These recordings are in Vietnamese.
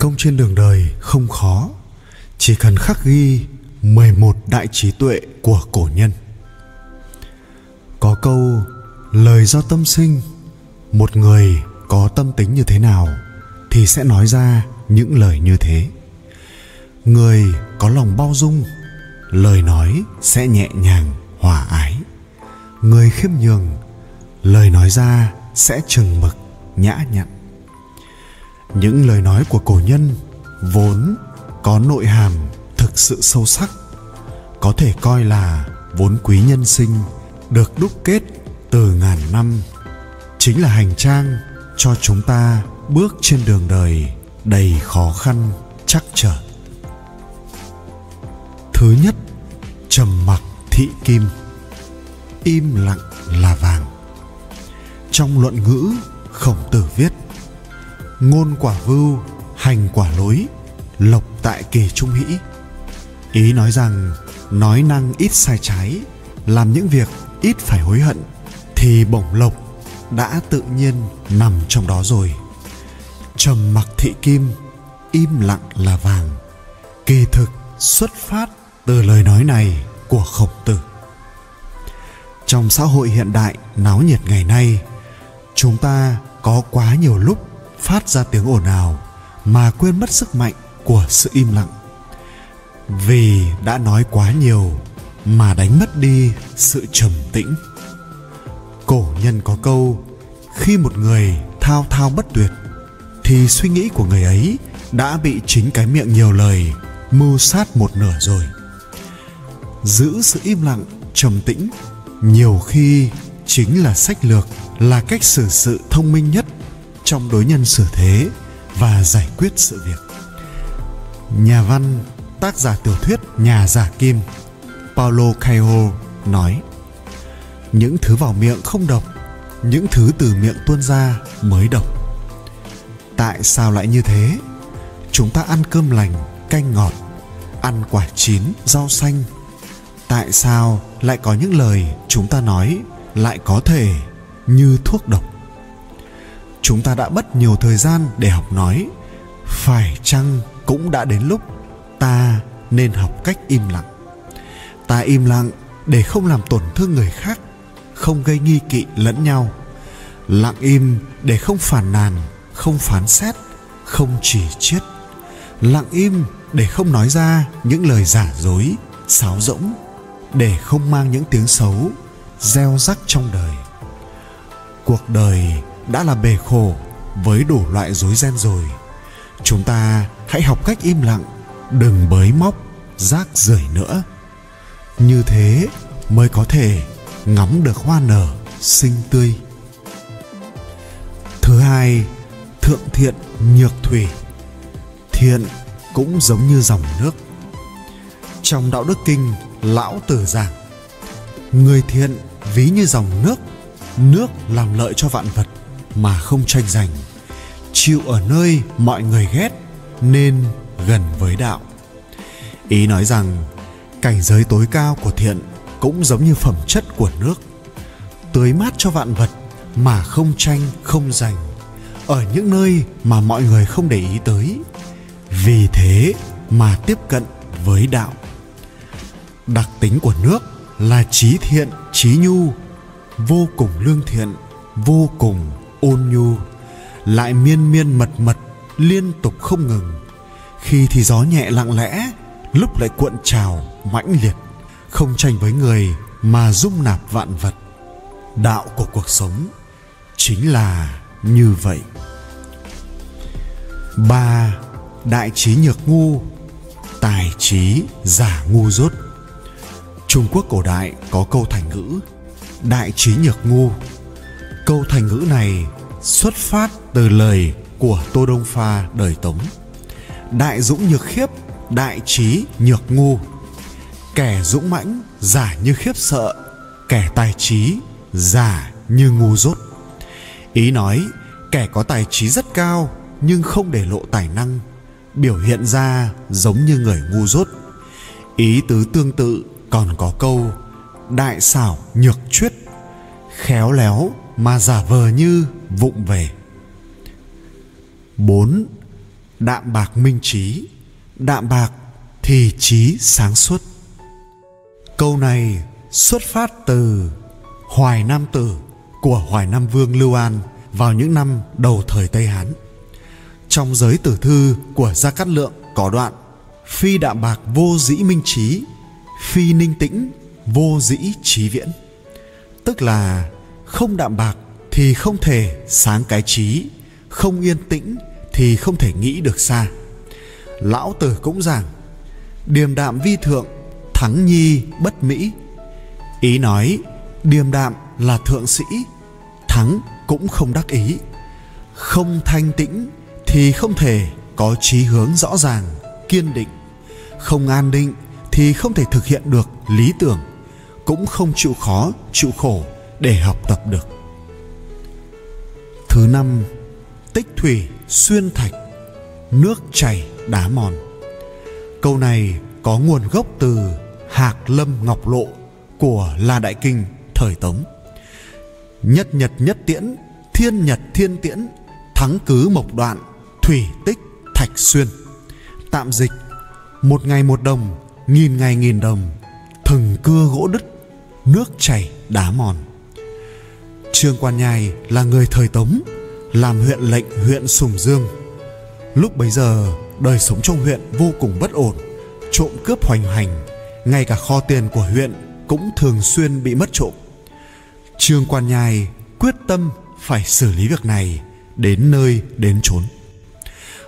công trên đường đời không khó. Chỉ cần khắc ghi 11 đại trí tuệ của cổ nhân. Có câu Lời do tâm sinh Một người có tâm tính như thế nào Thì sẽ nói ra những lời như thế. Người có lòng bao dung Lời nói sẽ nhẹ nhàng, hòa ái. Người khiêm nhường Lời nói ra sẽ chừng mực, nhã nhặn những lời nói của cổ nhân vốn có nội hàm thực sự sâu sắc, có thể coi là vốn quý nhân sinh, được đúc kết từ ngàn năm, chính là hành trang cho chúng ta bước trên đường đời đầy khó khăn chắc trở. Thứ nhất, trầm mặc thị kim, im lặng là vàng. Trong luận ngữ khổng tử viết ngôn quả vưu, hành quả lối, lộc tại kỳ trung hỷ ý nói rằng, nói năng ít sai trái, làm những việc ít phải hối hận, thì bổng lộc đã tự nhiên nằm trong đó rồi. Trầm mặc thị kim, im lặng là vàng. Kỳ thực xuất phát từ lời nói này của khổng tử. Trong xã hội hiện đại náo nhiệt ngày nay, chúng ta có quá nhiều lúc phát ra tiếng ồn ào mà quên mất sức mạnh của sự im lặng. Vì đã nói quá nhiều mà đánh mất đi sự trầm tĩnh. Cổ nhân có câu, khi một người thao thao bất tuyệt, thì suy nghĩ của người ấy đã bị chính cái miệng nhiều lời mưu sát một nửa rồi. Giữ sự im lặng, trầm tĩnh nhiều khi chính là sách lược, là cách xử sự thông minh nhất trong đối nhân xử thế và giải quyết sự việc. Nhà văn, tác giả tiểu thuyết nhà giả kim, paulo coelho nói, những thứ vào miệng không độc, những thứ từ miệng tuôn ra mới độc. Tại sao lại như thế? Chúng ta ăn cơm lành, canh ngọt, ăn quả chín, rau xanh. Tại sao lại có những lời chúng ta nói lại có thể như thuốc độc? Chúng ta đã mất nhiều thời gian để học nói. Phải chăng cũng đã đến lúc ta nên học cách im lặng? Ta im lặng để không làm tổn thương người khác, không gây nghi kỵ lẫn nhau. Lặng im để không phản nàn, không phán xét, không chỉ chiết lặng im để không nói ra những lời giả dối, sáo rỗng, để không mang những tiếng xấu, gieo rắc trong đời. Cuộc đời đã là bề khổ với đủ loại rối ren rồi. Chúng ta hãy học cách im lặng, đừng bới móc, rác rưởi nữa. Như thế mới có thể ngắm được hoa nở xinh tươi. Thứ hai, thượng thiện nhược thủy. Thiện cũng giống như dòng nước. Trong đạo đức kinh, lão tử giảng, người thiện ví như dòng nước nước làm lợi cho vạn vật mà không tranh giành. Chịu ở nơi mọi người ghét nên gần với đạo. Ý nói rằng, cảnh giới tối cao của thiện cũng giống như phẩm chất của nước. Tưới mát cho vạn vật mà không tranh, không giành. Ở những nơi mà mọi người không để ý tới. Vì thế mà tiếp cận với đạo. Đặc tính của nước là trí thiện, trí nhu, vô cùng lương thiện, vô cùng ôn nhu, lại miên miên mật mật, liên tục không ngừng. Khi thì gió nhẹ lặng lẽ, lúc lại cuộn trào, mãnh liệt, không tranh với người mà dung nạp vạn vật. Đạo của cuộc sống chính là như vậy. Ba, đại trí nhược ngu, tài trí giả ngu dốt. Trung quốc cổ đại có câu thành ngữ, đại trí nhược ngu câu thành ngữ này xuất phát từ lời của tô đông pha đời tống. Đại dũng nhược khiếp, đại trí nhược ngu. Kẻ dũng mãnh, giả như khiếp sợ. Kẻ tài trí, giả như ngu dốt. Ý nói, kẻ có tài trí rất cao nhưng không để lộ tài năng, biểu hiện ra giống như người ngu dốt. Ý tứ tương tự còn có câu, đại xảo nhược chuyết. Khéo léo mà giả vờ như vụng về. 4. đạm bạc minh trí. Đạm bạc thì trí sáng suốt. Câu này xuất phát từ hoài nam tử của hoài nam vương lưu an vào những năm đầu thời tây hán. Trong giới tử thư của gia cát lượng có đoạn phi đạm bạc vô dĩ minh trí, phi ninh tĩnh, vô dĩ trí viễn. Tức là không đạm bạc thì không thể sáng cái trí, không yên tĩnh thì không thể nghĩ được xa. Lão tử cũng giảng, điềm đạm vi thượng, thắng nhi bất mỹ. Ý nói, điềm đạm là thượng sĩ, thắng cũng không đắc ý. Không thanh tĩnh thì không thể có chí hướng rõ ràng, kiên định. Không an định thì không thể thực hiện được lý tưởng, cũng không chịu khó, chịu khổ để học tập được. Thứ năm, tích thủy xuyên thạch, nước chảy đá mòn. Câu này có nguồn gốc từ hạc lâm ngọc lộ của la đại kinh thời tống. Nhất nhật nhất tiễn, thiên nhật thiên tiễn, thắng cứ mộc đoạn, thủy tích thạch xuyên. Tạm dịch, một ngày một đồng, nghìn ngày nghìn đồng, thừng cưa gỗ đứt, nước chảy đá mòn trương quan nhai là người thời tống, làm huyện lệnh huyện sùng dương. Lúc bấy giờ, đời sống trong huyện vô cùng bất ổn, trộm cướp hoành hành, ngay cả kho tiền của huyện cũng thường xuyên bị mất trộm. Trương quan nhai quyết tâm phải xử lý việc này, đến nơi đến chốn.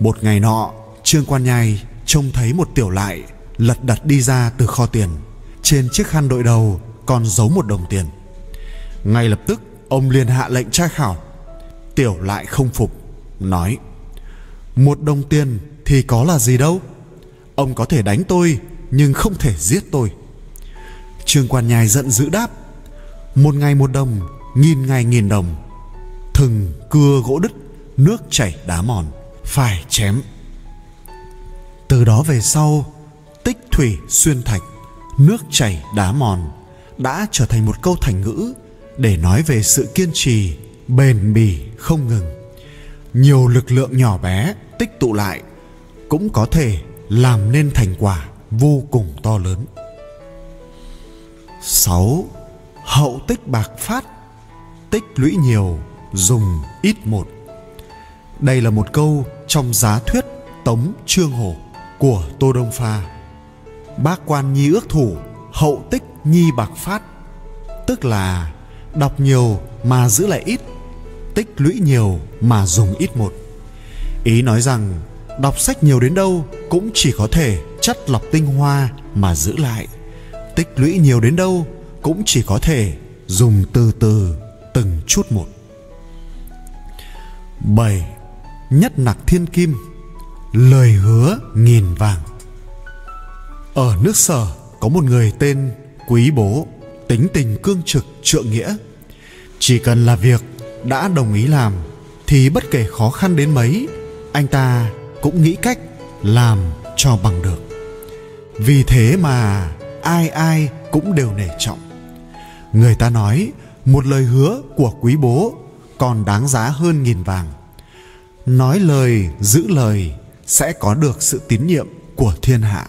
Một ngày nọ, trương quan nhai trông thấy một tiểu lại lật đật đi ra từ kho tiền. Trên chiếc khăn đội đầu còn giấu một đồng tiền. Ngay lập tức ông liền hạ lệnh tra khảo. Tiểu lại không phục, nói, một đồng tiền thì có là gì đâu. Ông có thể đánh tôi, nhưng không thể giết tôi. Trương quan nhai giận dữ đáp, một ngày một đồng, nghìn ngày nghìn đồng. Thừng, cưa, gỗ đứt, nước chảy đá mòn, phải chém. Từ đó về sau, tích thủy xuyên thạch, nước chảy đá mòn đã trở thành một câu thành ngữ để nói về sự kiên trì, bền bỉ, không ngừng. Nhiều lực lượng nhỏ bé, tích tụ lại, cũng có thể làm nên thành quả vô cùng to lớn. 6. Hậu tích bạc phát. Tích lũy nhiều, Dùng ít một. Đây là một câu trong giá thuyết Tống Trương Hổ của Tô Đông Pha. Bác quan nhi ước thủ Hậu tích nhi bạc phát, Tức là Đọc nhiều mà giữ lại ít, Tích lũy nhiều mà dùng ít một. Ý nói rằng, Đọc sách nhiều đến đâu Cũng chỉ có thể chất lọc tinh hoa Mà giữ lại. Tích lũy nhiều đến đâu Cũng chỉ có thể dùng từ từ Từng chút một. 7. Nhất nặc thiên kim, Lời hứa nghìn vàng. Ở nước sở có một người tên Quý Bố. Tính tình cương trực trượng nghĩa. Chỉ cần là việc đã đồng ý làm, Thì bất kể khó khăn đến mấy, Anh ta cũng nghĩ cách làm cho bằng được. Vì thế mà ai ai cũng đều nể trọng. Người ta nói, một lời hứa của quý bố còn đáng giá hơn nghìn vàng. Nói lời, giữ lời sẽ có được sự tín nhiệm của thiên hạ.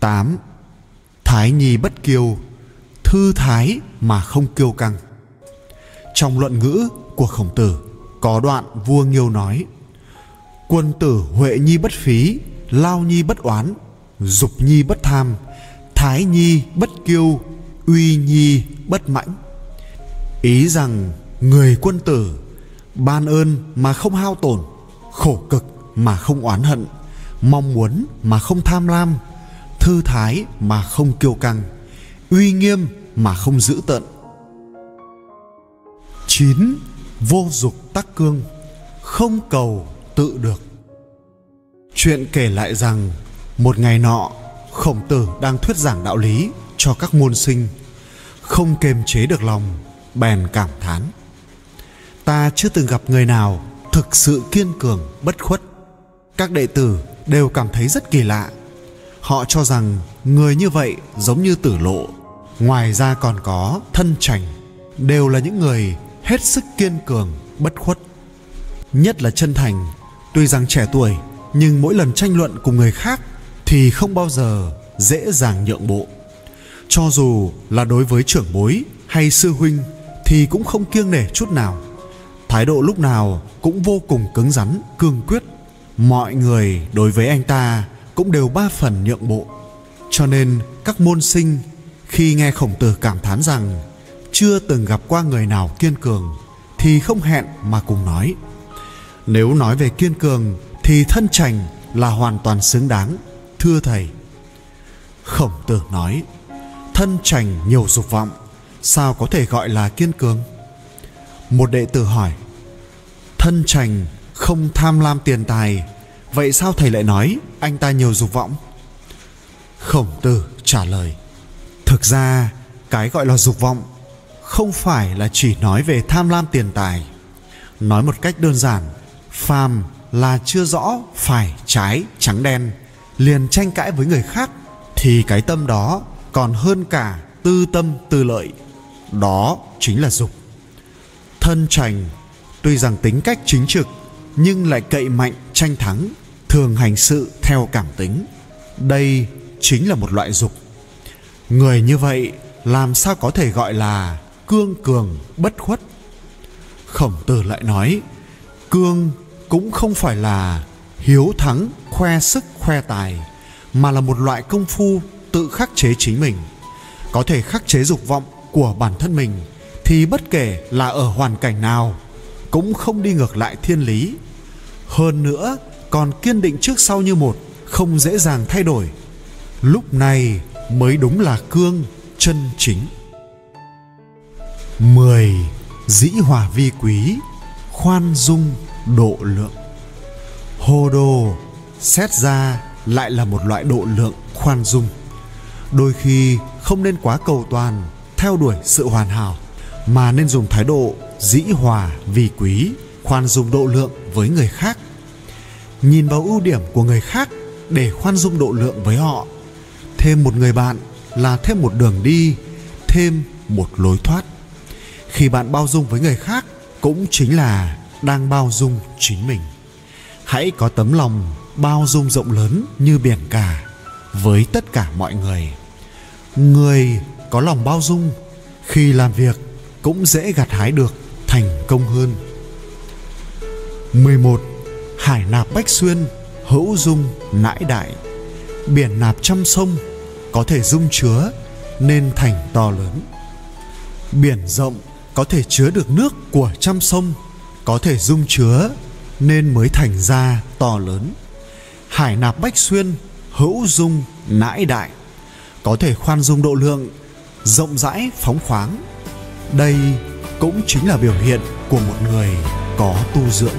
8. Thái nhi bất kiêu, Thư thái mà không kiêu căng. Trong luận ngữ của khổng tử, Có đoạn vua Nghiêu nói, Quân tử Huệ nhi bất phí, Lao nhi bất oán, Dục nhi bất tham, Thái nhi bất kiêu, Uy nhi bất mãnh. Ý rằng người quân tử ban ơn mà không hao tổn, khổ cực mà không oán hận, mong muốn mà không tham lam thư thái mà không kiêu căng, uy nghiêm mà không giữ tận 9. Vô dục tắc cương, Không cầu tự được. Chuyện kể lại rằng, Một ngày nọ, Khổng tử đang thuyết giảng đạo lý Cho các môn sinh, Không kềm chế được lòng, Bèn cảm thán. Ta chưa từng gặp người nào thực sự kiên cường, bất khuất. Các đệ tử đều cảm thấy rất kỳ lạ họ cho rằng người như vậy giống như tử lộ. Ngoài ra còn có thân trành đều là những người hết sức kiên cường, bất khuất. Nhất là chân thành, tuy rằng trẻ tuổi, nhưng mỗi lần tranh luận cùng người khác thì không bao giờ dễ dàng nhượng bộ. Cho dù là đối với trưởng bối hay sư huynh thì cũng không kiêng nể chút nào. Thái độ lúc nào cũng vô cùng cứng rắn, cương quyết. Mọi người đối với anh ta cũng đều ba phần nhượng bộ. Cho nên các môn sinh, khi nghe khổng tử cảm thán rằng chưa từng gặp qua người nào kiên cường, thì không hẹn mà cùng nói. Nếu nói về kiên cường, thì thân trành là hoàn toàn xứng đáng, thưa thầy. Khổng tử nói, thân trành nhiều dục vọng, sao có thể gọi là kiên cường? Một đệ tử hỏi, thân trành không tham lam tiền tài, vậy sao thầy lại nói? Anh ta nhiều dục vọng. Khổng tử trả lời, thực ra, cái gọi là dục vọng không phải là chỉ nói về tham lam tiền tài. Nói một cách đơn giản, phàm là chưa rõ phải trái trắng đen, liền tranh cãi với người khác, thì cái tâm đó còn hơn cả tư tâm tư lợi. Đó chính là dục. Thân trành tuy rằng tính cách chính trực, nhưng lại cậy mạnh, tranh thắng thường hành sự theo cảm tính. Đây chính là một loại dục. Người như vậy làm sao có thể gọi là cương cường bất khuất? Khổng tử lại nói, cương cũng không phải là hiếu thắng, khoe sức, khoe tài, mà là một loại công phu tự khắc chế chính mình. Có thể khắc chế dục vọng của bản thân mình thì bất kể là ở hoàn cảnh nào cũng không đi ngược lại thiên lý. Hơn nữa còn kiên định trước sau như một, không dễ dàng thay đổi. Lúc này mới đúng là cương chân chính. 10. Dĩ hòa vi quý, Khoan dung độ lượng. Hồ đồ Xét ra lại là một loại độ lượng khoan dung. Đôi khi không nên quá cầu toàn, Theo đuổi sự hoàn hảo, Mà nên dùng thái độ dĩ hòa vi quý, Khoan dung độ lượng với người khác. Nhìn vào ưu điểm của người khác Để khoan dung độ lượng với họ. Thêm một người bạn là thêm một đường đi, Thêm một lối thoát. Khi bạn bao dung với người khác cũng chính là đang bao dung chính mình. Hãy có tấm lòng bao dung rộng lớn như biển cả với tất cả mọi người. Người có lòng bao dung khi làm việc cũng dễ gặt hái được thành công hơn. 11. Hải nạp bách xuyên, hữu dung, nãi đại. Biển nạp trăm sông có thể dung chứa nên thành to lớn. Biển rộng có thể chứa được nước của trăm sông, có thể dung chứa nên mới thành ra to lớn. Hải nạp bách xuyên, hữu dung, nãi đại có thể khoan dung độ lượng, rộng rãi, phóng khoáng. Đây cũng chính là biểu hiện của một người có tu dưỡng.